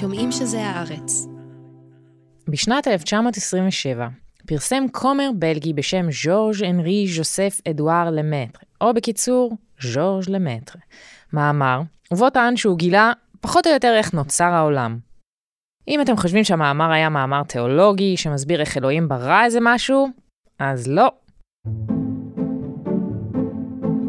שומעים שזה הארץ. בשנת 1927 פרסם כומר בלגי בשם ז'ורג' אנרי ז'וסף אדואר למטר, או בקיצור, ז'ורג' למטר, מאמר, ובו טען שהוא גילה פחות או יותר איך נוצר העולם. אם אתם חושבים שהמאמר היה מאמר תיאולוגי שמסביר איך אלוהים ברא איזה משהו, אז לא.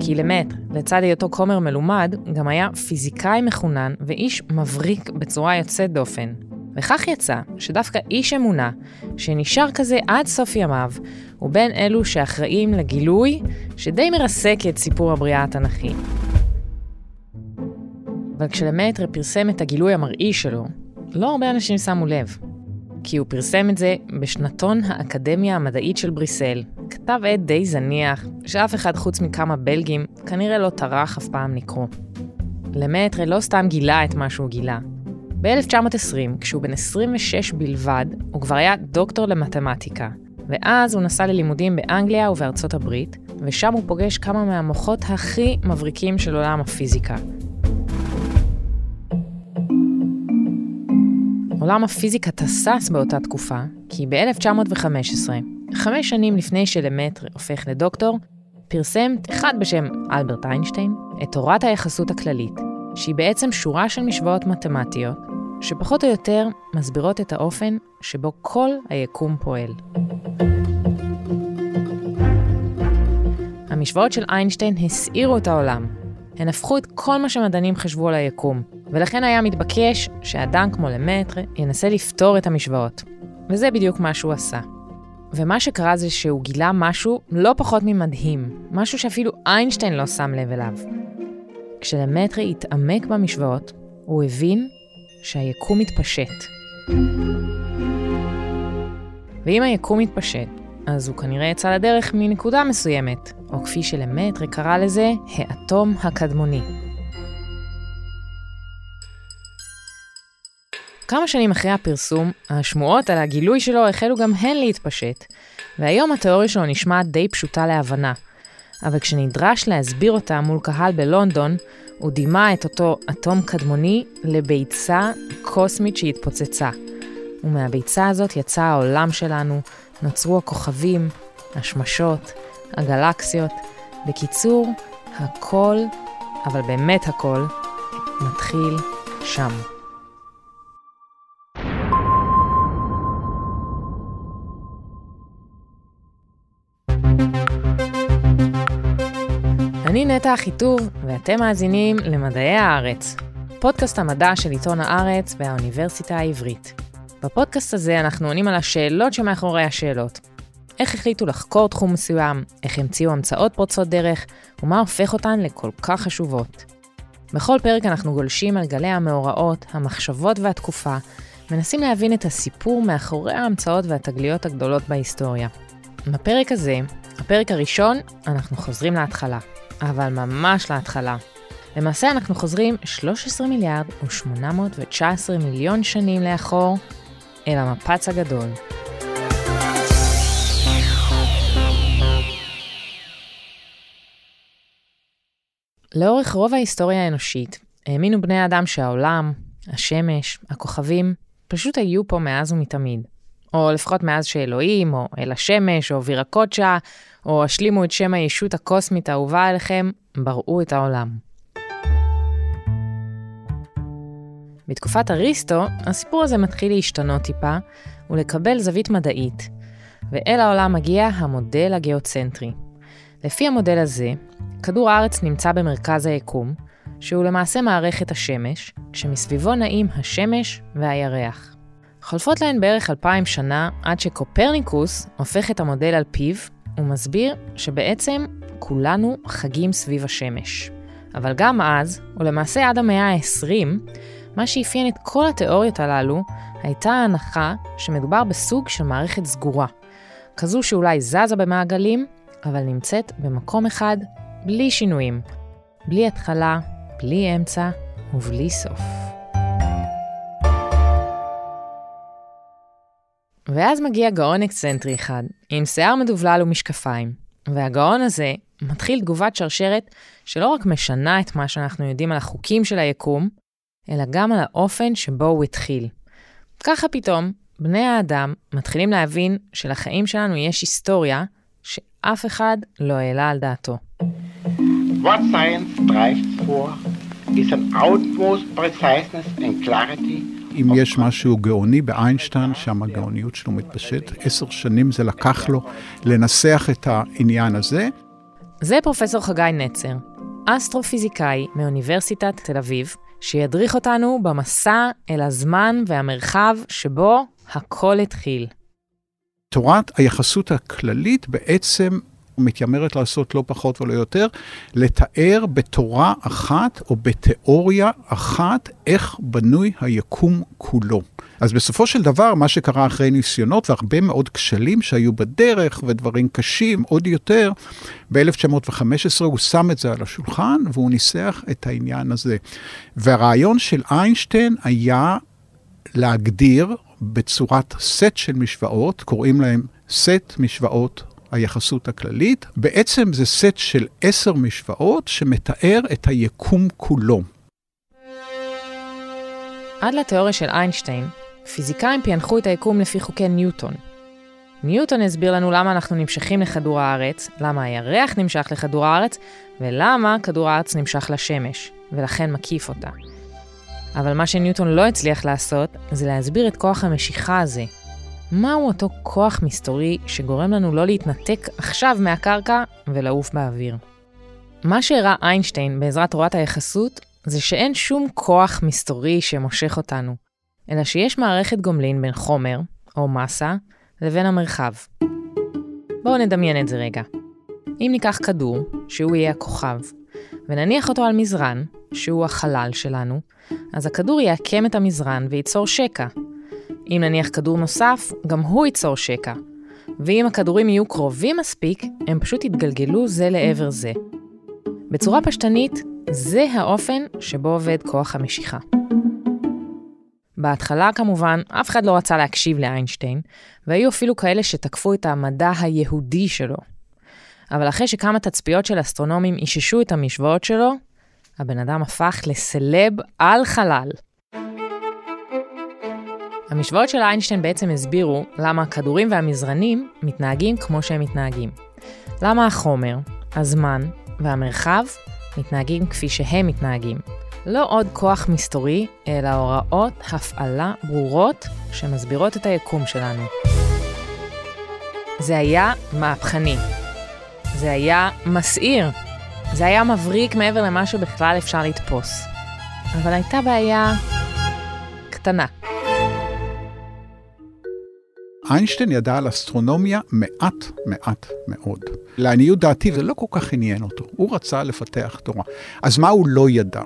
כי למטר, לצד היותו כומר מלומד, גם היה פיזיקאי מחונן ואיש מבריק בצורה יוצאת דופן. וכך יצא שדווקא איש אמונה, שנשאר כזה עד סוף ימיו, הוא בין אלו שאחראים לגילוי שדי מרסק את סיפור הבריאה התנ"כי. אבל כשלמטר פרסם את הגילוי המראי שלו, לא הרבה אנשים שמו לב. כי הוא פרסם את זה בשנתון האקדמיה המדעית של בריסל, כתב עת די זניח, שאף אחד חוץ מכמה בלגים כנראה לא טרח אף פעם לקרוא. למטרה לא סתם גילה את מה שהוא גילה. ב-1920, כשהוא בן 26 בלבד, הוא כבר היה דוקטור למתמטיקה, ואז הוא נסע ללימודים באנגליה ובארצות הברית, ושם הוא פוגש כמה מהמוחות הכי מבריקים של עולם הפיזיקה. עולם הפיזיקה תסס באותה תקופה, כי ב-1915, חמש שנים לפני שלמטר הופך לדוקטור, פרסם אחד בשם אלברט איינשטיין את תורת היחסות הכללית, שהיא בעצם שורה של משוואות מתמטיות, שפחות או יותר מסבירות את האופן שבו כל היקום פועל. המשוואות של איינשטיין הסעירו את העולם. הן הפכו את כל מה שמדענים חשבו על היקום, ולכן היה מתבקש שאדם כמו למטרה ינסה לפתור את המשוואות. וזה בדיוק מה שהוא עשה. ומה שקרה זה שהוא גילה משהו לא פחות ממדהים, משהו שאפילו איינשטיין לא שם לב אליו. כשלמטרה התעמק במשוואות, הוא הבין שהיקום מתפשט. ואם היקום מתפשט, אז הוא כנראה יצא לדרך מנקודה מסוימת, או כפי שלמטרה קרא לזה, האטום הקדמוני. כמה שנים אחרי הפרסום, השמועות על הגילוי שלו החלו גם הן להתפשט, והיום התיאוריה שלו נשמעת די פשוטה להבנה. אבל כשנדרש להסביר אותה מול קהל בלונדון, הוא דימה את אותו אטום קדמוני לביצה קוסמית שהתפוצצה. ומהביצה הזאת יצא העולם שלנו, נוצרו הכוכבים, השמשות, הגלקסיות. בקיצור, הכל, אבל באמת הכל, מתחיל שם. אני נטע אחיטוב, ואתם מאזינים למדעי הארץ, פודקאסט המדע של עיתון הארץ והאוניברסיטה העברית. בפודקאסט הזה אנחנו עונים על השאלות שמאחורי השאלות. איך החליטו לחקור תחום מסוים, איך המציאו המצאות פורצות דרך, ומה הופך אותן לכל כך חשובות. בכל פרק אנחנו גולשים על גלי המאורעות, המחשבות והתקופה, מנסים להבין את הסיפור מאחורי ההמצאות והתגליות הגדולות בהיסטוריה. בפרק הזה, הפרק הראשון, אנחנו חוזרים להתחלה. אבל ממש להתחלה. למעשה אנחנו חוזרים 13 מיליארד ו-819 מיליון שנים לאחור אל המפץ הגדול. לאורך רוב ההיסטוריה האנושית האמינו בני האדם שהעולם, השמש, הכוכבים, פשוט היו פה מאז ומתמיד. או לפחות מאז שאלוהים, או אל השמש, או וירקוצ'ה, או השלימו את שם הישות הקוסמית האהובה עליכם, בראו את העולם. בתקופת אריסטו, הסיפור הזה מתחיל להשתנות טיפה ולקבל זווית מדעית, ואל העולם מגיע המודל הגיאוצנטרי. לפי המודל הזה, כדור הארץ נמצא במרכז היקום, שהוא למעשה מערכת השמש, כשמסביבו נעים השמש והירח. חולפות להן בערך אלפיים שנה עד שקופרניקוס הופך את המודל על פיו ומסביר שבעצם כולנו חגים סביב השמש. אבל גם אז, ולמעשה עד המאה ה-20, מה שאפיין את כל התיאוריות הללו הייתה ההנחה שמדובר בסוג של מערכת סגורה. כזו שאולי זזה במעגלים, אבל נמצאת במקום אחד בלי שינויים. בלי התחלה, בלי אמצע ובלי סוף. ואז מגיע גאון אקסצנטרי אחד, עם שיער מדובלל ומשקפיים, והגאון הזה מתחיל תגובת שרשרת שלא רק משנה את מה שאנחנו יודעים על החוקים של היקום, אלא גם על האופן שבו הוא התחיל. ככה פתאום, בני האדם מתחילים להבין שלחיים שלנו יש היסטוריה שאף אחד לא העלה על דעתו. What science strives for is an utmost preciseness and clarity אם יש משהו גאוני באיינשטיין, שם הגאוניות שלו מתפשט. עשר שנים זה לקח לו לנסח את העניין הזה. זה פרופסור חגי נצר, אסטרופיזיקאי מאוניברסיטת תל אביב, שידריך אותנו במסע אל הזמן והמרחב שבו הכל התחיל. תורת היחסות הכללית בעצם מתיימרת לעשות לא פחות ולא יותר, לתאר בתורה אחת או בתיאוריה אחת איך בנוי היקום כולו. אז בסופו של דבר, מה שקרה אחרי ניסיונות והרבה מאוד כשלים שהיו בדרך ודברים קשים עוד יותר, ב-1915 הוא שם את זה על השולחן והוא ניסח את העניין הזה. והרעיון של איינשטיין היה להגדיר בצורת סט של משוואות, קוראים להם סט משוואות היחסות הכללית. בעצם זה סט של עשר משוואות שמתאר את היקום כולו. עד לתיאוריה של איינשטיין, פיזיקאים פענחו את היקום לפי חוקי ניוטון. ניוטון הסביר לנו למה אנחנו נמשכים לכדור הארץ, למה הירח נמשך לכדור הארץ, ולמה כדור הארץ נמשך לשמש, ולכן מקיף אותה. אבל מה שניוטון לא הצליח לעשות, זה להסביר את כוח המשיכה הזה, מהו אותו כוח מסתורי שגורם לנו לא להתנתק עכשיו מהקרקע ולעוף באוויר? מה שהראה איינשטיין בעזרת תורת היחסות, זה שאין שום כוח מסתורי שמושך אותנו, אלא שיש מערכת גומלין בין חומר, או מסה, לבין המרחב. בואו נדמיין את זה רגע. אם ניקח כדור, שהוא יהיה הכוכב, ונניח אותו על מזרן, שהוא החלל שלנו, אז הכדור יעקם את המזרן וייצור שקע, אם נניח כדור נוסף, גם הוא ייצור שקע. ואם הכדורים יהיו קרובים מספיק, הם פשוט יתגלגלו זה לעבר זה. בצורה פשטנית, זה האופן שבו עובד כוח המשיכה. בהתחלה כמובן, אף אחד לא רצה להקשיב לאיינשטיין, והיו אפילו כאלה שתקפו את המדע היהודי שלו. אבל אחרי שכמה תצפיות של אסטרונומים איששו את המשוואות שלו, הבן אדם הפך לסלב על חלל. המשוואות של איינשטיין בעצם הסבירו למה הכדורים והמזרנים מתנהגים כמו שהם מתנהגים. למה החומר, הזמן והמרחב מתנהגים כפי שהם מתנהגים. לא עוד כוח מסתורי, אלא הוראות הפעלה ברורות שמסבירות את היקום שלנו. זה היה מהפכני. זה היה מסעיר. זה היה מבריק מעבר למה שבכלל אפשר לתפוס. אבל הייתה בעיה קטנה. איינשטיין ידע על אסטרונומיה מעט מעט מאוד. לעניות דעתי זה לא כל כך עניין אותו, הוא רצה לפתח תורה. אז מה הוא לא ידע?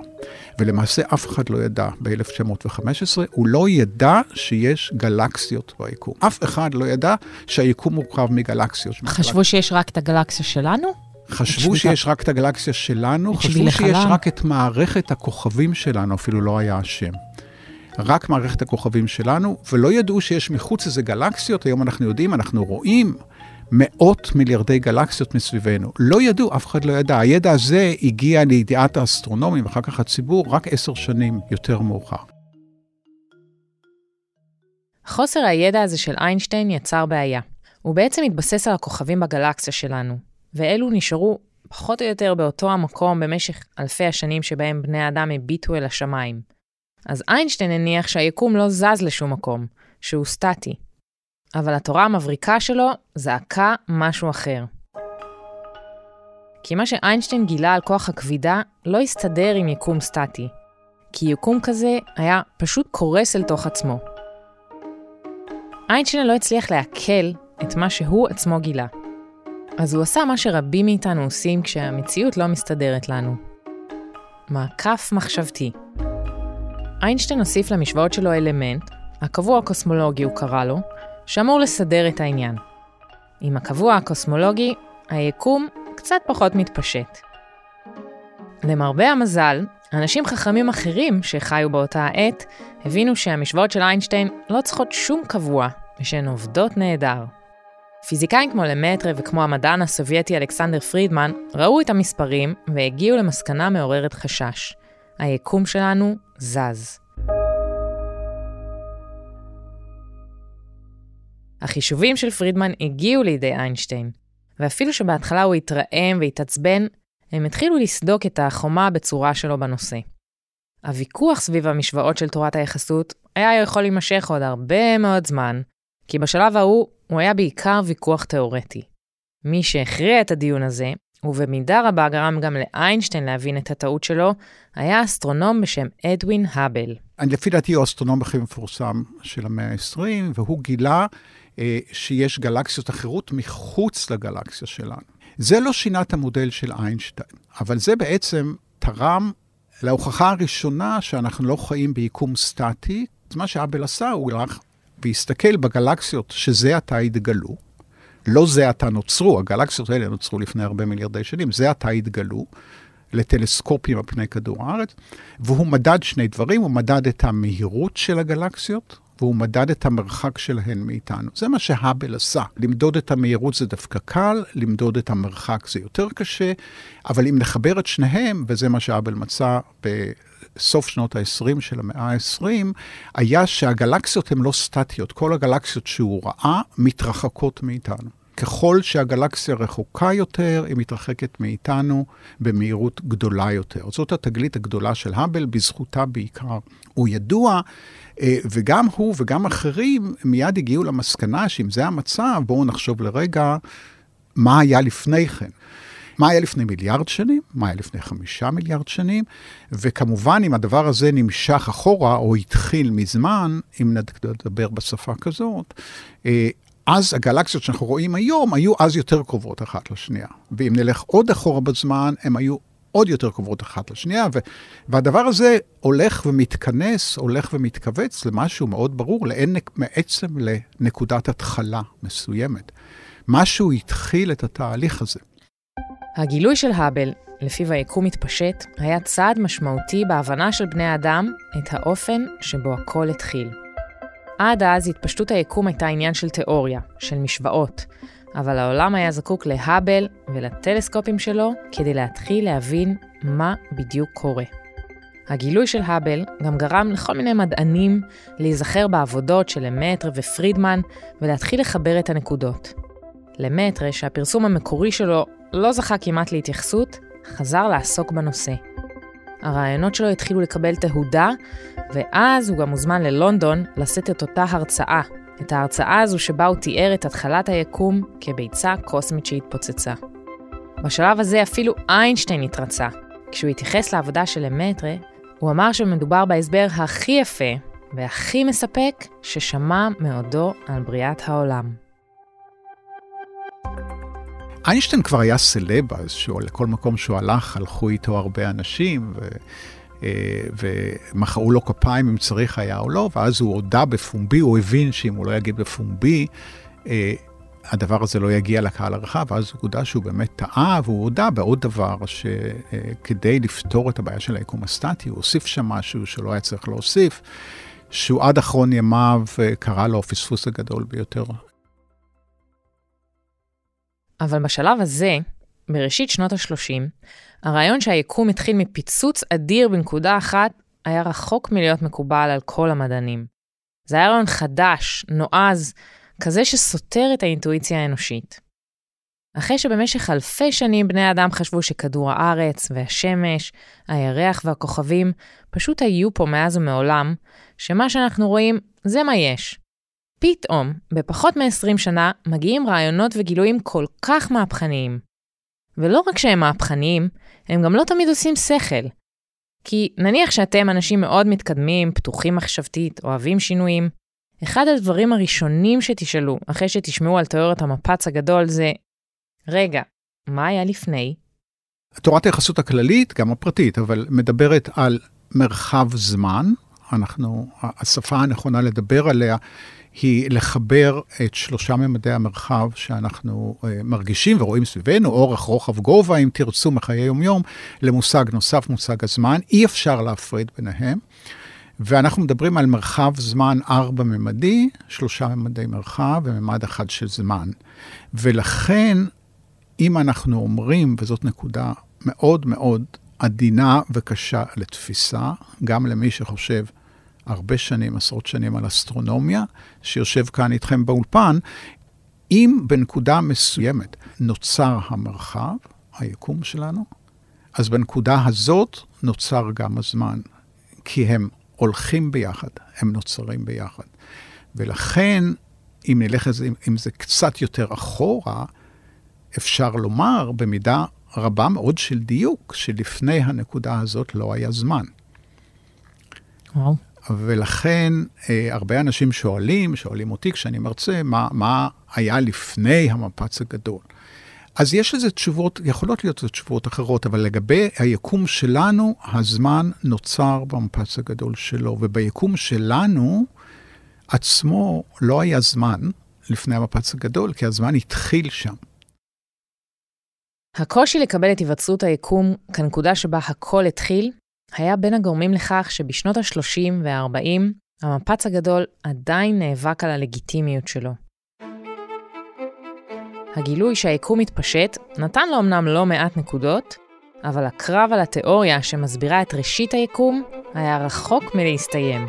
ולמעשה אף אחד לא ידע ב-1915, הוא לא ידע שיש גלקסיות ביקום. אף אחד לא ידע שהיקום מורכב מגלקסיות. חשבו שיש רק את הגלקסיה שלנו? חשבו שיש רק את הגלקסיה שלנו, חשבו שיש רק את מערכת הכוכבים שלנו, אפילו לא היה השם. רק מערכת הכוכבים שלנו, ולא ידעו שיש מחוץ לזה גלקסיות, היום אנחנו יודעים, אנחנו רואים מאות מיליארדי גלקסיות מסביבנו. לא ידעו, אף אחד לא ידע. הידע הזה הגיע לידיעת האסטרונומים, ואחר כך הציבור, רק עשר שנים יותר מאוחר. חוסר הידע הזה של איינשטיין יצר בעיה. הוא בעצם התבסס על הכוכבים בגלקסיה שלנו, ואלו נשארו פחות או יותר באותו המקום במשך אלפי השנים שבהם בני האדם הביטו אל השמיים. אז איינשטיין הניח שהיקום לא זז לשום מקום, שהוא סטטי. אבל התורה המבריקה שלו זעקה משהו אחר. כי מה שאיינשטיין גילה על כוח הכבידה לא הסתדר עם יקום סטטי. כי יקום כזה היה פשוט קורס אל תוך עצמו. איינשטיין לא הצליח לעכל את מה שהוא עצמו גילה. אז הוא עשה מה שרבים מאיתנו עושים כשהמציאות לא מסתדרת לנו. מעקף מחשבתי. איינשטיין הוסיף למשוואות שלו אלמנט, הקבוע הקוסמולוגי הוא קרא לו, שאמור לסדר את העניין. עם הקבוע הקוסמולוגי, היקום קצת פחות מתפשט. למרבה המזל, אנשים חכמים אחרים שחיו באותה העת, הבינו שהמשוואות של איינשטיין לא צריכות שום קבוע, ושהן עובדות נהדר. פיזיקאים כמו למטרה וכמו המדען הסובייטי אלכסנדר פרידמן ראו את המספרים והגיעו למסקנה מעוררת חשש. היקום שלנו זז. החישובים של פרידמן הגיעו לידי איינשטיין, ואפילו שבהתחלה הוא התרעם והתעצבן, הם התחילו לסדוק את החומה בצורה שלו בנושא. הוויכוח סביב המשוואות של תורת היחסות היה יכול להימשך עוד הרבה מאוד זמן, כי בשלב ההוא הוא היה בעיקר ויכוח תאורטי. מי שהכריע את הדיון הזה, ובמידה רבה גרם גם לאיינשטיין להבין את הטעות שלו, היה אסטרונום בשם אדווין האבל. לפי דעתי הוא האסטרונום הכי מפורסם של המאה ה-20, והוא גילה אה, שיש גלקסיות אחרות מחוץ לגלקסיה שלנו. זה לא שינה את המודל של איינשטיין, אבל זה בעצם תרם להוכחה הראשונה שאנחנו לא חיים ביקום סטטי. אז מה שאבל עשה, הוא הלך והסתכל בגלקסיות שזה עתה התגלו. לא זה עתה נוצרו, הגלקסיות האלה נוצרו לפני הרבה מיליארדי שנים, זה עתה התגלו לטלסקופים על פני כדור הארץ, והוא מדד שני דברים, הוא מדד את המהירות של הגלקסיות, והוא מדד את המרחק שלהן מאיתנו. זה מה שהאבל עשה. למדוד את המהירות זה דווקא קל, למדוד את המרחק זה יותר קשה, אבל אם נחבר את שניהם, וזה מה שהאבל מצא בסוף שנות ה-20 של המאה ה-20, היה שהגלקסיות הן לא סטטיות. כל הגלקסיות שהוא ראה מתרחקות מאיתנו. ככל שהגלקסיה רחוקה יותר, היא מתרחקת מאיתנו במהירות גדולה יותר. זאת התגלית הגדולה של האבל, בזכותה בעיקר. הוא ידוע, אה, וגם הוא וגם אחרים מיד הגיעו למסקנה שאם זה המצב, בואו נחשוב לרגע מה היה לפני כן. מה היה לפני מיליארד שנים, מה היה לפני חמישה מיליארד שנים, וכמובן, אם הדבר הזה נמשך אחורה, או התחיל מזמן, אם נדבר בשפה כזאת, אה, אז הגלקסיות שאנחנו רואים היום היו אז יותר קרובות אחת לשנייה. ואם נלך עוד אחורה בזמן, הן היו עוד יותר קרובות אחת לשנייה, ו- והדבר הזה הולך ומתכנס, הולך ומתכווץ למשהו מאוד ברור, לאין, בעצם לנקודת התחלה מסוימת. משהו התחיל את התהליך הזה. הגילוי של האבל, לפיו היקום מתפשט, היה צעד משמעותי בהבנה של בני האדם את האופן שבו הכל התחיל. עד אז התפשטות היקום הייתה עניין של תיאוריה, של משוואות, אבל העולם היה זקוק להאבל ולטלסקופים שלו כדי להתחיל להבין מה בדיוק קורה. הגילוי של האבל גם גרם לכל מיני מדענים להיזכר בעבודות של למטרה ופרידמן ולהתחיל לחבר את הנקודות. למטרה, שהפרסום המקורי שלו לא זכה כמעט להתייחסות, חזר לעסוק בנושא. הרעיונות שלו התחילו לקבל תהודה, ואז הוא גם הוזמן ללונדון לשאת את אותה הרצאה, את ההרצאה הזו שבה הוא תיאר את התחלת היקום כביצה קוסמית שהתפוצצה. בשלב הזה אפילו איינשטיין התרצה. כשהוא התייחס לעבודה של למטרה, הוא אמר שמדובר בהסבר הכי יפה והכי מספק ששמע מעודו על בריאת העולם. איינשטיין כבר היה סלב אז, לכל מקום שהוא הלך, הלכו איתו הרבה אנשים, ו... אה, ומחאו לו כפיים אם צריך היה או לא, ואז הוא הודה בפומבי, הוא הבין שאם הוא לא יגיד בפומבי, אה, הדבר הזה לא יגיע לקהל הרחב, ואז הוא הודה שהוא באמת טעה, והוא הודה בעוד דבר, שכדי לפתור את הבעיה של היקום הסטטי, הוא הוסיף שם משהו שלא היה צריך להוסיף, שהוא עד אחרון ימיו אה, קרא לו הפספוס הגדול ביותר. אבל בשלב הזה, בראשית שנות ה-30, הרעיון שהיקום התחיל מפיצוץ אדיר בנקודה אחת היה רחוק מלהיות מקובל על כל המדענים. זה היה רעיון חדש, נועז, כזה שסותר את האינטואיציה האנושית. אחרי שבמשך אלפי שנים בני האדם חשבו שכדור הארץ והשמש, הירח והכוכבים פשוט היו פה מאז ומעולם, שמה שאנחנו רואים זה מה יש. פתאום, בפחות מ-20 שנה, מגיעים רעיונות וגילויים כל כך מהפכניים. ולא רק שהם מהפכניים, הם גם לא תמיד עושים שכל. כי נניח שאתם אנשים מאוד מתקדמים, פתוחים מחשבתית, אוהבים שינויים, אחד הדברים הראשונים שתשאלו אחרי שתשמעו על תיאוריית המפץ הגדול זה, רגע, מה היה לפני? תורת היחסות הכללית, גם הפרטית, אבל מדברת על מרחב זמן. אנחנו, השפה הנכונה לדבר עליה היא לחבר את שלושה ממדי המרחב שאנחנו uh, מרגישים ורואים סביבנו, אורך, רוחב, גובה, אם תרצו, מחיי יומיום, למושג נוסף, מושג הזמן. אי אפשר להפריד ביניהם. ואנחנו מדברים על מרחב זמן ארבע-ממדי, שלושה ממדי מרחב וממד אחד של זמן. ולכן, אם אנחנו אומרים, וזאת נקודה מאוד מאוד עדינה וקשה לתפיסה, גם למי שחושב הרבה שנים, עשרות שנים על אסטרונומיה, שיושב כאן איתכם באולפן, אם בנקודה מסוימת נוצר המרחב, היקום שלנו, אז בנקודה הזאת נוצר גם הזמן, כי הם הולכים ביחד, הם נוצרים ביחד. ולכן, אם נלך עם זה קצת יותר אחורה, אפשר לומר במידה רבה מאוד של דיוק, שלפני הנקודה הזאת לא היה זמן. וואו. ולכן אה, הרבה אנשים שואלים, שואלים אותי כשאני מרצה, מה, מה היה לפני המפץ הגדול. אז יש לזה תשובות, יכולות להיות תשובות אחרות, אבל לגבי היקום שלנו, הזמן נוצר במפץ הגדול שלו, וביקום שלנו עצמו לא היה זמן לפני המפץ הגדול, כי הזמן התחיל שם. הקושי לקבל את היווצרות היקום כנקודה שבה הכל התחיל, היה בין הגורמים לכך שבשנות ה-30 וה-40, המפץ הגדול עדיין נאבק על הלגיטימיות שלו. הגילוי שהיקום מתפשט נתן לו אמנם לא מעט נקודות, אבל הקרב על התיאוריה שמסבירה את ראשית היקום היה רחוק מלהסתיים.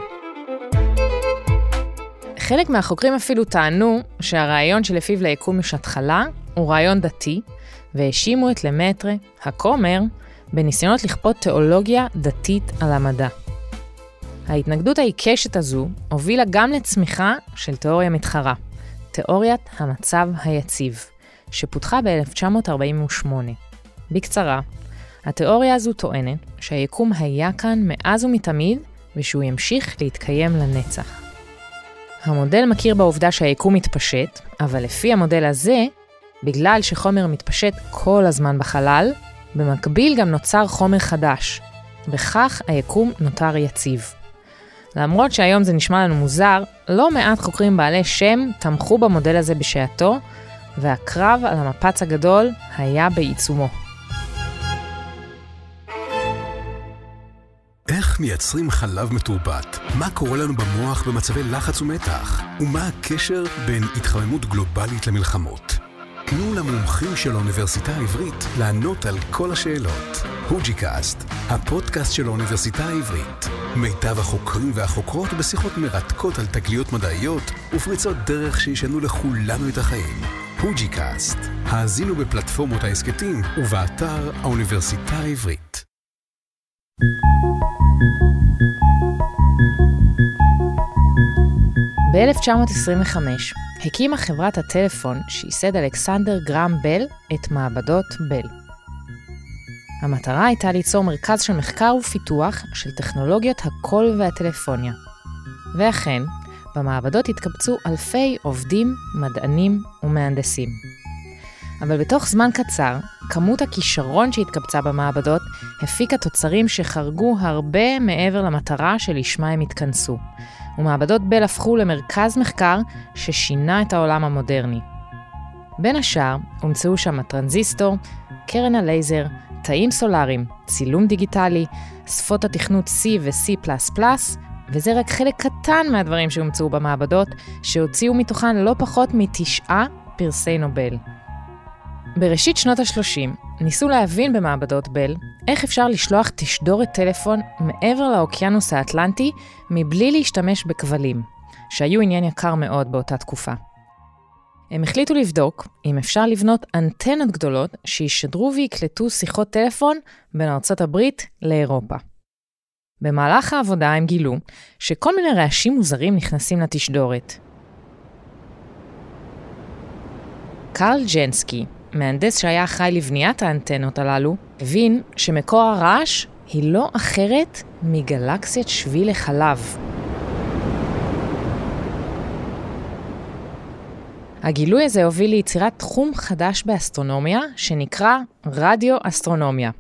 חלק מהחוקרים אפילו טענו שהרעיון שלפיו ליקום יש התחלה הוא רעיון דתי, והאשימו את למטרה, הכומר, בניסיונות לכפות תיאולוגיה דתית על המדע. ההתנגדות העיקשת הזו הובילה גם לצמיחה של תיאוריה מתחרה, תיאוריית המצב היציב, שפותחה ב-1948. בקצרה, התיאוריה הזו טוענת שהיקום היה כאן מאז ומתמיד ושהוא ימשיך להתקיים לנצח. המודל מכיר בעובדה שהיקום מתפשט, אבל לפי המודל הזה, בגלל שחומר מתפשט כל הזמן בחלל, במקביל גם נוצר חומר חדש, וכך היקום נותר יציב. למרות שהיום זה נשמע לנו מוזר, לא מעט חוקרים בעלי שם תמכו במודל הזה בשעתו, והקרב על המפץ הגדול היה בעיצומו. איך מייצרים חלב מתורבת? מה קורה לנו במוח במצבי לחץ ומתח? ומה הקשר בין התחממות גלובלית למלחמות? תנו למומחים של האוניברסיטה העברית לענות על כל השאלות. הוג'י-קאסט, הפודקאסט של האוניברסיטה העברית. מיטב החוקרים והחוקרות בשיחות מרתקות על תגליות מדעיות ופריצות דרך שישנו לכולנו את החיים. הוג'י-קאסט, האזינו בפלטפורמות ההסכתים ובאתר האוניברסיטה העברית. ב-1925 הקימה חברת הטלפון שייסד אלכסנדר גרם בל את מעבדות בל. המטרה הייתה ליצור מרכז של מחקר ופיתוח של טכנולוגיות הקול והטלפוניה. ואכן, במעבדות התקבצו אלפי עובדים, מדענים ומהנדסים. אבל בתוך זמן קצר, כמות הכישרון שהתקבצה במעבדות הפיקה תוצרים שחרגו הרבה מעבר למטרה שלשמה הם התכנסו, ומעבדות בל הפכו למרכז מחקר ששינה את העולם המודרני. בין השאר, הומצאו שם הטרנזיסטור, קרן הלייזר, תאים סולאריים, צילום דיגיטלי, שפות התכנות C ו-C++, וזה רק חלק קטן מהדברים שהומצאו במעבדות, שהוציאו מתוכן לא פחות מתשעה פרסי נובל. בראשית שנות ה-30 ניסו להבין במעבדות בל איך אפשר לשלוח תשדורת טלפון מעבר לאוקיינוס האטלנטי מבלי להשתמש בכבלים, שהיו עניין יקר מאוד באותה תקופה. הם החליטו לבדוק אם אפשר לבנות אנטנות גדולות שישדרו ויקלטו שיחות טלפון בין ארצות הברית לאירופה. במהלך העבודה הם גילו שכל מיני רעשים מוזרים נכנסים לתשדורת. קרל ג'נסקי, מהנדס שהיה אחראי לבניית האנטנות הללו, הבין שמקור הרעש היא לא אחרת מגלקסיית שביל לחלב. הגילוי הזה הוביל ליצירת תחום חדש באסטרונומיה, שנקרא רדיו-אסטרונומיה.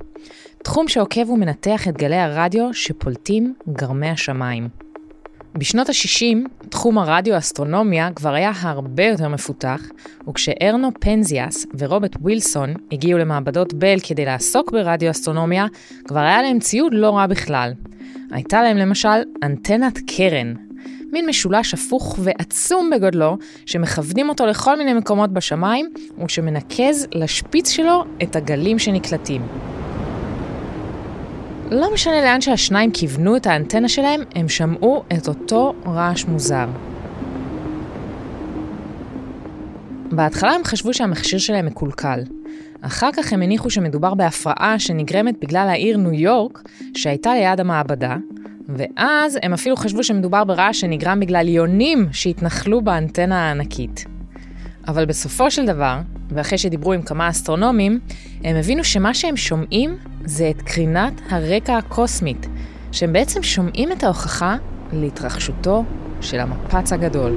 תחום שעוקב ומנתח את גלי הרדיו שפולטים גרמי השמיים. בשנות ה-60, תחום הרדיו-אסטרונומיה כבר היה הרבה יותר מפותח, וכשארנו פנזיאס ורוברט ווילסון הגיעו למעבדות בל כדי לעסוק ברדיו-אסטרונומיה, כבר היה להם ציוד לא רע בכלל. הייתה להם למשל אנטנת קרן, מין משולש הפוך ועצום בגודלו, שמכוונים אותו לכל מיני מקומות בשמיים, ושמנקז לשפיץ שלו את הגלים שנקלטים. לא משנה לאן שהשניים כיוונו את האנטנה שלהם, הם שמעו את אותו רעש מוזר. בהתחלה הם חשבו שהמכשיר שלהם מקולקל. אחר כך הם הניחו שמדובר בהפרעה שנגרמת בגלל העיר ניו יורק, שהייתה ליד המעבדה, ואז הם אפילו חשבו שמדובר ברעש שנגרם בגלל יונים שהתנחלו באנטנה הענקית. אבל בסופו של דבר, ואחרי שדיברו עם כמה אסטרונומים, הם הבינו שמה שהם שומעים זה את קרינת הרקע הקוסמית, שהם בעצם שומעים את ההוכחה להתרחשותו של המפץ הגדול.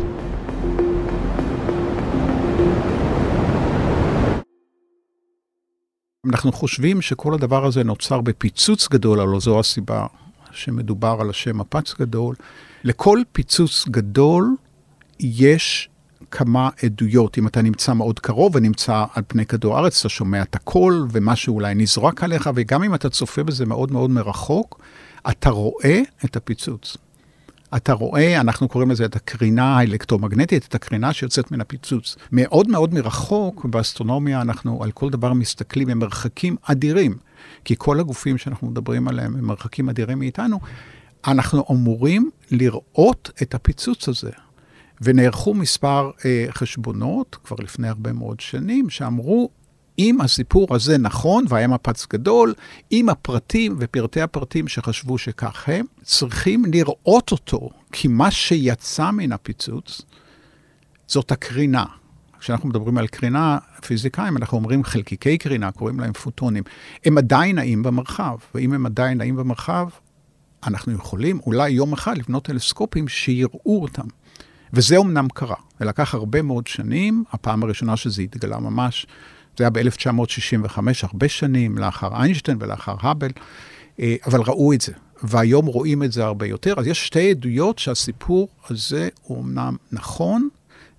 אנחנו חושבים שכל הדבר הזה נוצר בפיצוץ גדול, אבל זו הסיבה שמדובר על השם מפץ גדול. לכל פיצוץ גדול יש כמה עדויות. אם אתה נמצא מאוד קרוב ונמצא על פני כדור הארץ, אתה שומע את הקול ומשהו אולי נזרק עליך, וגם אם אתה צופה בזה מאוד מאוד מרחוק, אתה רואה את הפיצוץ. אתה רואה, אנחנו קוראים לזה את הקרינה האלקטרומגנטית, את הקרינה שיוצאת מן הפיצוץ. מאוד מאוד מרחוק, באסטרונומיה אנחנו על כל דבר מסתכלים במרחקים אדירים, כי כל הגופים שאנחנו מדברים עליהם הם מרחקים אדירים מאיתנו. אנחנו אמורים לראות את הפיצוץ הזה. ונערכו מספר אה, חשבונות, כבר לפני הרבה מאוד שנים, שאמרו, אם הסיפור הזה נכון, והיה מפץ גדול, עם הפרטים ופרטי הפרטים שחשבו שכך הם, צריכים לראות אותו, כי מה שיצא מן הפיצוץ זאת הקרינה. כשאנחנו מדברים על קרינה, פיזיקאים, אנחנו אומרים חלקיקי קרינה, קוראים להם פוטונים. הם עדיין נעים במרחב, ואם הם עדיין נעים במרחב, אנחנו יכולים אולי יום אחד לבנות טלסקופים שיראו אותם. וזה אמנם קרה. זה לקח הרבה מאוד שנים, הפעם הראשונה שזה התגלה ממש, זה היה ב-1965, הרבה שנים לאחר איינשטיין ולאחר האבל, אה, אבל ראו את זה. והיום רואים את זה הרבה יותר. אז יש שתי עדויות שהסיפור הזה הוא אמנם נכון,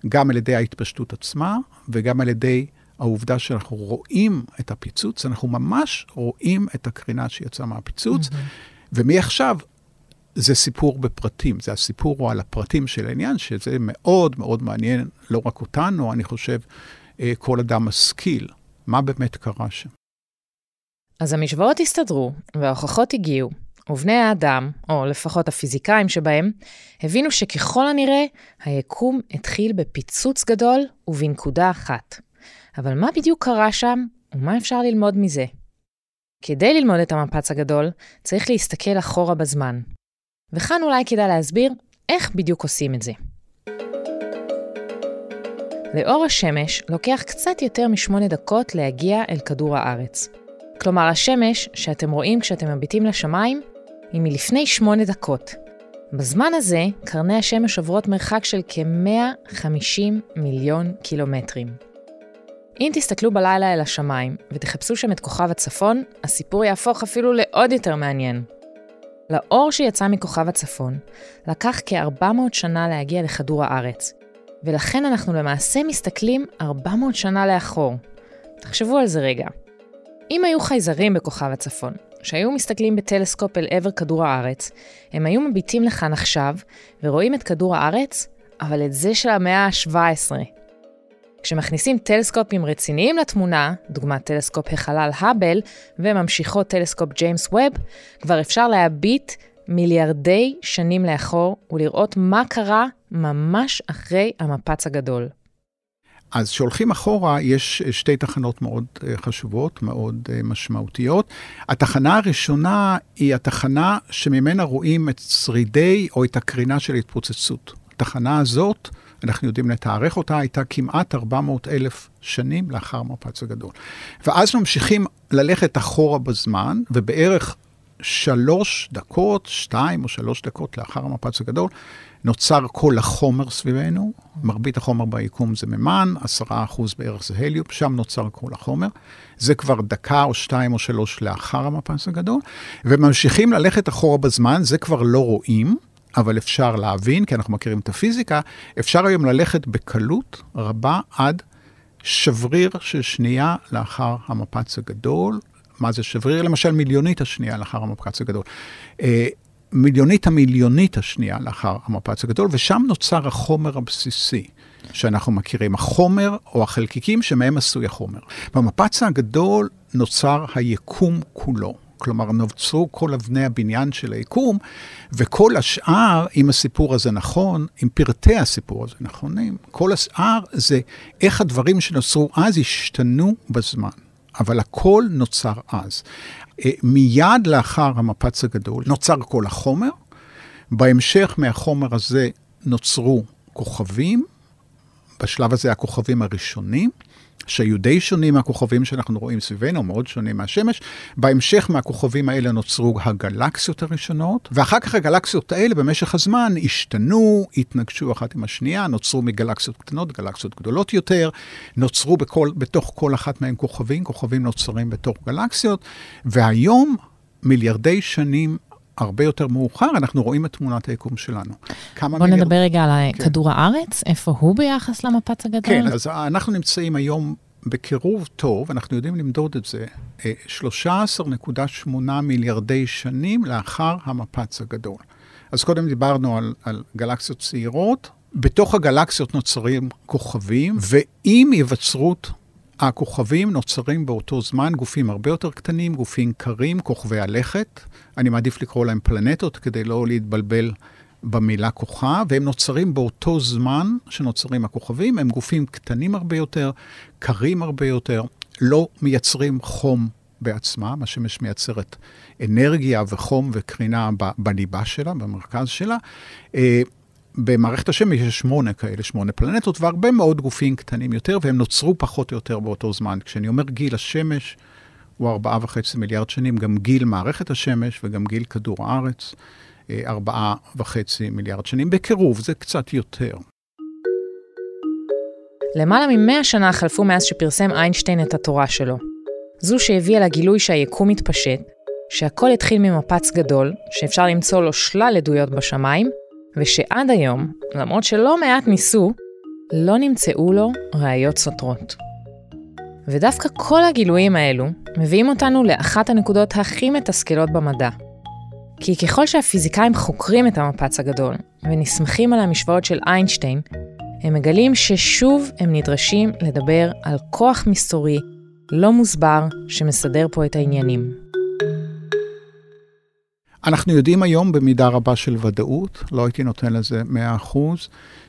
גם על ידי ההתפשטות עצמה וגם על ידי העובדה שאנחנו רואים את הפיצוץ, אנחנו ממש רואים את הקרינה שיצאה מהפיצוץ, mm-hmm. ומעכשיו זה סיפור בפרטים, זה הסיפור הוא על הפרטים של העניין, שזה מאוד מאוד מעניין, לא רק אותנו, אני חושב, אה, כל אדם משכיל, מה באמת קרה שם. אז המשוואות הסתדרו, וההוכחות הגיעו, ובני האדם, או לפחות הפיזיקאים שבהם, הבינו שככל הנראה, היקום התחיל בפיצוץ גדול ובנקודה אחת. אבל מה בדיוק קרה שם, ומה אפשר ללמוד מזה? כדי ללמוד את המפץ הגדול, צריך להסתכל אחורה בזמן, וכאן אולי כדאי להסביר איך בדיוק עושים את זה. לאור השמש לוקח קצת יותר משמונה דקות להגיע אל כדור הארץ. כלומר, השמש שאתם רואים כשאתם מביטים לשמיים היא מלפני שמונה דקות. בזמן הזה, קרני השמש עוברות מרחק של כ-150 מיליון קילומטרים. אם תסתכלו בלילה אל השמיים ותחפשו שם את כוכב הצפון, הסיפור יהפוך אפילו לעוד יותר מעניין. לאור שיצא מכוכב הצפון, לקח כ-400 שנה להגיע לכדור הארץ, ולכן אנחנו למעשה מסתכלים 400 שנה לאחור. תחשבו על זה רגע. אם היו חייזרים בכוכב הצפון, שהיו מסתכלים בטלסקופ אל עבר כדור הארץ, הם היו מביטים לכאן עכשיו ורואים את כדור הארץ, אבל את זה של המאה ה-17. כשמכניסים טלסקופים רציניים לתמונה, דוגמת טלסקופ החלל האבל וממשיכו טלסקופ ג'יימס ווב, כבר אפשר להביט מיליארדי שנים לאחור ולראות מה קרה ממש אחרי המפץ הגדול. אז כשהולכים אחורה, יש שתי תחנות מאוד אה, חשובות, מאוד אה, משמעותיות. התחנה הראשונה היא התחנה שממנה רואים את שרידי או את הקרינה של התפוצצות. התחנה הזאת, אנחנו יודעים לתארך אותה, הייתה כמעט 400 אלף שנים לאחר המפץ הגדול. ואז ממשיכים ללכת אחורה בזמן, ובערך שלוש דקות, שתיים או שלוש דקות לאחר המפץ הגדול, נוצר כל החומר סביבנו, מרבית החומר ביקום זה מימן, עשרה אחוז בערך זה הליום, שם נוצר כל החומר. זה כבר דקה או שתיים או שלוש לאחר המפץ הגדול, וממשיכים ללכת אחורה בזמן, זה כבר לא רואים, אבל אפשר להבין, כי אנחנו מכירים את הפיזיקה, אפשר היום ללכת בקלות רבה עד שבריר של שנייה לאחר המפץ הגדול. מה זה שבריר? למשל מיליונית השנייה לאחר המפץ הגדול. אה, מיליונית המיליונית השנייה לאחר המפץ הגדול, ושם נוצר החומר הבסיסי שאנחנו מכירים, החומר או החלקיקים שמהם עשוי החומר. במפץ הגדול נוצר היקום כולו. כלומר נוצרו כל אבני הבניין של היקום, וכל השאר, אם הסיפור הזה נכון, אם פרטי הסיפור הזה נכונים, כל השאר זה איך הדברים שנוצרו אז השתנו בזמן. אבל הכל נוצר אז. אה, מיד לאחר המפץ הגדול נוצר כל החומר, בהמשך מהחומר הזה נוצרו כוכבים, בשלב הזה הכוכבים הראשונים, שהיו די שונים מהכוכבים שאנחנו רואים סביבנו, מאוד שונים מהשמש. בהמשך מהכוכבים האלה נוצרו הגלקסיות הראשונות, ואחר כך הגלקסיות האלה במשך הזמן השתנו, התנגשו אחת עם השנייה, נוצרו מגלקסיות קטנות, גלקסיות גדולות יותר, נוצרו בכל, בתוך כל אחת מהן כוכבים, כוכבים נוצרים בתוך גלקסיות, והיום, מיליארדי שנים הרבה יותר מאוחר, אנחנו רואים את תמונת היקום שלנו. בוא מיליארד... נדבר רגע על כן. כדור הארץ, איפה הוא ביחס למפץ הגדול? כן, אז אנחנו נמצאים היום בקירוב טוב, אנחנו יודעים למדוד את זה, 13.8 אה, מיליארדי שנים לאחר המפץ הגדול. אז קודם דיברנו על, על גלקסיות צעירות, בתוך הגלקסיות נוצרים כוכבים, ועם היווצרות הכוכבים נוצרים באותו זמן גופים הרבה יותר קטנים, גופים קרים, כוכבי הלכת. אני מעדיף לקרוא להם פלנטות כדי לא להתבלבל במילה כוכב, והם נוצרים באותו זמן שנוצרים הכוכבים. הם גופים קטנים הרבה יותר, קרים הרבה יותר, לא מייצרים חום בעצמם, השמש מייצרת אנרגיה וחום וקרינה בליבה שלה, במרכז שלה. במערכת השמש יש שמונה כאלה, שמונה פלנטות, והרבה מאוד גופים קטנים יותר, והם נוצרו פחות או יותר באותו זמן. כשאני אומר גיל השמש, הוא ארבעה וחצי מיליארד שנים, גם גיל מערכת השמש וגם גיל כדור הארץ, אה, ארבעה וחצי מיליארד שנים. בקירוב, זה קצת יותר. למעלה ממאה שנה חלפו מאז שפרסם איינשטיין את התורה שלו. זו שהביאה לגילוי שהיקום מתפשט, שהכל התחיל ממפץ גדול, שאפשר למצוא לו שלל עדויות בשמיים, ושעד היום, למרות שלא מעט ניסו, לא נמצאו לו ראיות סותרות. ודווקא כל הגילויים האלו מביאים אותנו לאחת הנקודות הכי מתסכלות במדע. כי ככל שהפיזיקאים חוקרים את המפץ הגדול ונסמכים על המשוואות של איינשטיין, הם מגלים ששוב הם נדרשים לדבר על כוח מסתורי, לא מוסבר, שמסדר פה את העניינים. אנחנו יודעים היום במידה רבה של ודאות, לא הייתי נותן לזה 100%,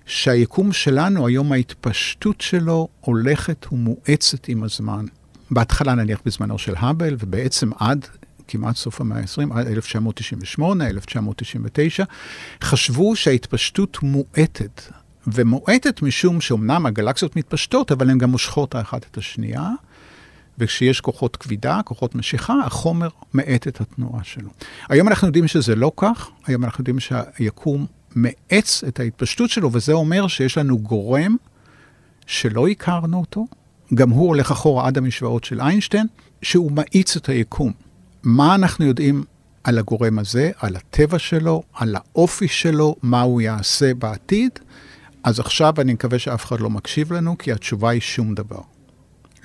שהיקום שלנו, היום ההתפשטות שלו הולכת ומואצת עם הזמן. בהתחלה נניח בזמנו של האבל, ובעצם עד כמעט סוף המאה ה-20, עד 1998, 1999, חשבו שההתפשטות מואטת. ומואטת משום שאומנם הגלקסיות מתפשטות, אבל הן גם מושכות האחת את השנייה. וכשיש כוחות כבידה, כוחות משיכה, החומר מאט את התנועה שלו. היום אנחנו יודעים שזה לא כך, היום אנחנו יודעים שהיקום מאץ את ההתפשטות שלו, וזה אומר שיש לנו גורם שלא הכרנו אותו, גם הוא הולך אחורה עד המשוואות של איינשטיין, שהוא מאיץ את היקום. מה אנחנו יודעים על הגורם הזה, על הטבע שלו, על האופי שלו, מה הוא יעשה בעתיד? אז עכשיו אני מקווה שאף אחד לא מקשיב לנו, כי התשובה היא שום דבר.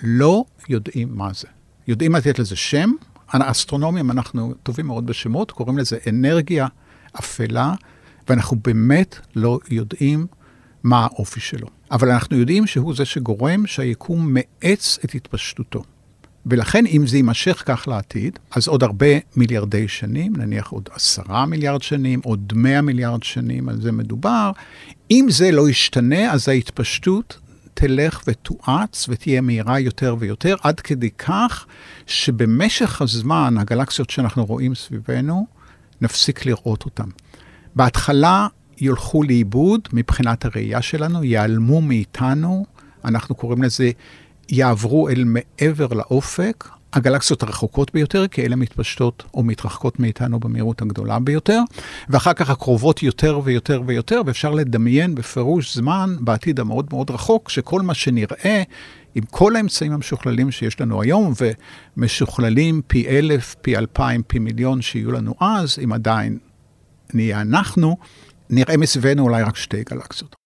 לא יודעים מה זה. יודעים לתת לזה שם, האסטרונומים, אנחנו טובים מאוד בשמות, קוראים לזה אנרגיה אפלה, ואנחנו באמת לא יודעים מה האופי שלו. אבל אנחנו יודעים שהוא זה שגורם שהיקום מאץ את התפשטותו. ולכן אם זה יימשך כך לעתיד, אז עוד הרבה מיליארדי שנים, נניח עוד עשרה מיליארד שנים, עוד מאה מיליארד שנים, על זה מדובר. אם זה לא ישתנה, אז ההתפשטות תלך ותואץ ותהיה מהירה יותר ויותר, עד כדי כך שבמשך הזמן, הגלקסיות שאנחנו רואים סביבנו, נפסיק לראות אותן. בהתחלה ילכו לאיבוד מבחינת הראייה שלנו, ייעלמו מאיתנו, אנחנו קוראים לזה יעברו אל מעבר לאופק, הגלקסיות הרחוקות ביותר, כי אלה מתפשטות או מתרחקות מאיתנו במהירות הגדולה ביותר, ואחר כך הקרובות יותר ויותר ויותר, ואפשר לדמיין בפירוש זמן בעתיד המאוד מאוד רחוק, שכל מה שנראה, עם כל האמצעים המשוכללים שיש לנו היום, ומשוכללים פי אלף, פי אלפיים, פי מיליון שיהיו לנו אז, אם עדיין נהיה אנחנו, נראה מסביבנו אולי רק שתי גלקסיות.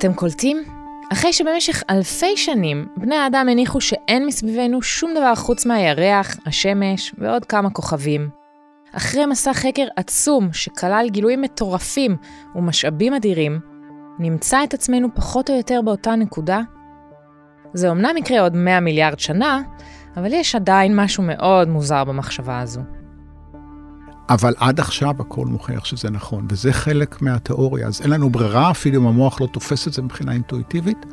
אתם קולטים? אחרי שבמשך אלפי שנים בני האדם הניחו שאין מסביבנו שום דבר חוץ מהירח, השמש ועוד כמה כוכבים. אחרי מסע חקר עצום שכלל גילויים מטורפים ומשאבים אדירים, נמצא את עצמנו פחות או יותר באותה נקודה? זה אומנם יקרה עוד 100 מיליארד שנה, אבל יש עדיין משהו מאוד מוזר במחשבה הזו. אבל עד עכשיו הכל מוכיח שזה נכון, וזה חלק מהתיאוריה. אז אין לנו ברירה, אפילו אם המוח לא תופס את זה מבחינה אינטואיטיבית,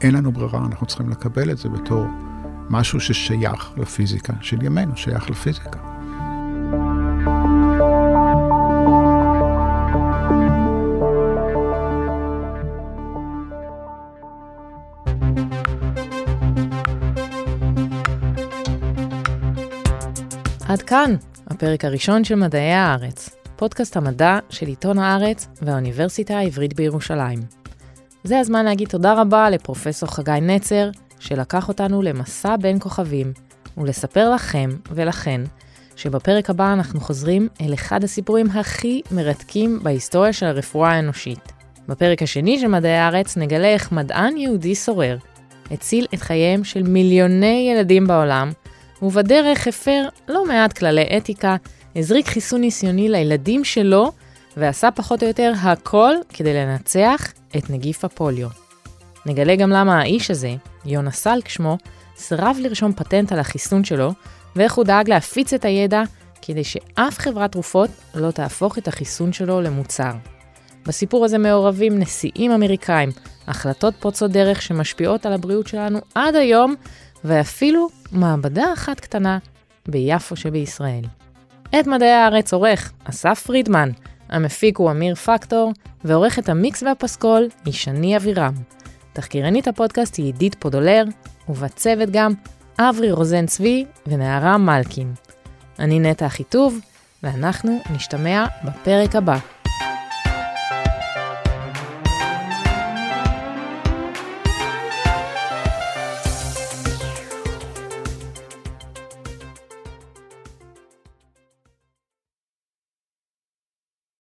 אין לנו ברירה, אנחנו צריכים לקבל את זה בתור משהו ששייך לפיזיקה של ימינו, שייך לפיזיקה. כאן, הפרק הראשון של מדעי הארץ, פודקאסט המדע של עיתון הארץ והאוניברסיטה העברית בירושלים. זה הזמן להגיד תודה רבה לפרופסור חגי נצר, שלקח אותנו למסע בין כוכבים, ולספר לכם ולכן שבפרק הבא אנחנו חוזרים אל אחד הסיפורים הכי מרתקים בהיסטוריה של הרפואה האנושית. בפרק השני של מדעי הארץ נגלה איך מדען יהודי סורר הציל את חייהם של מיליוני ילדים בעולם, ובדרך הפר לא מעט כללי אתיקה, הזריק חיסון ניסיוני לילדים שלו, ועשה פחות או יותר הכל כדי לנצח את נגיף הפוליו. נגלה גם למה האיש הזה, יונה סלק שמו, סירב לרשום פטנט על החיסון שלו, ואיך הוא דאג להפיץ את הידע כדי שאף חברת תרופות לא תהפוך את החיסון שלו למוצר. בסיפור הזה מעורבים נשיאים אמריקאים, החלטות פורצות דרך שמשפיעות על הבריאות שלנו עד היום, ואפילו מעבדה אחת קטנה ביפו שבישראל. את מדעי הארץ עורך אסף פרידמן, המפיק הוא אמיר פקטור, ועורכת המיקס והפסקול היא שני אבירם. תחקירנית הפודקאסט היא עידית פודולר, ובצוות גם אברי רוזן צבי ונערה מלקין. אני נטע אחיטוב, ואנחנו נשתמע בפרק הבא.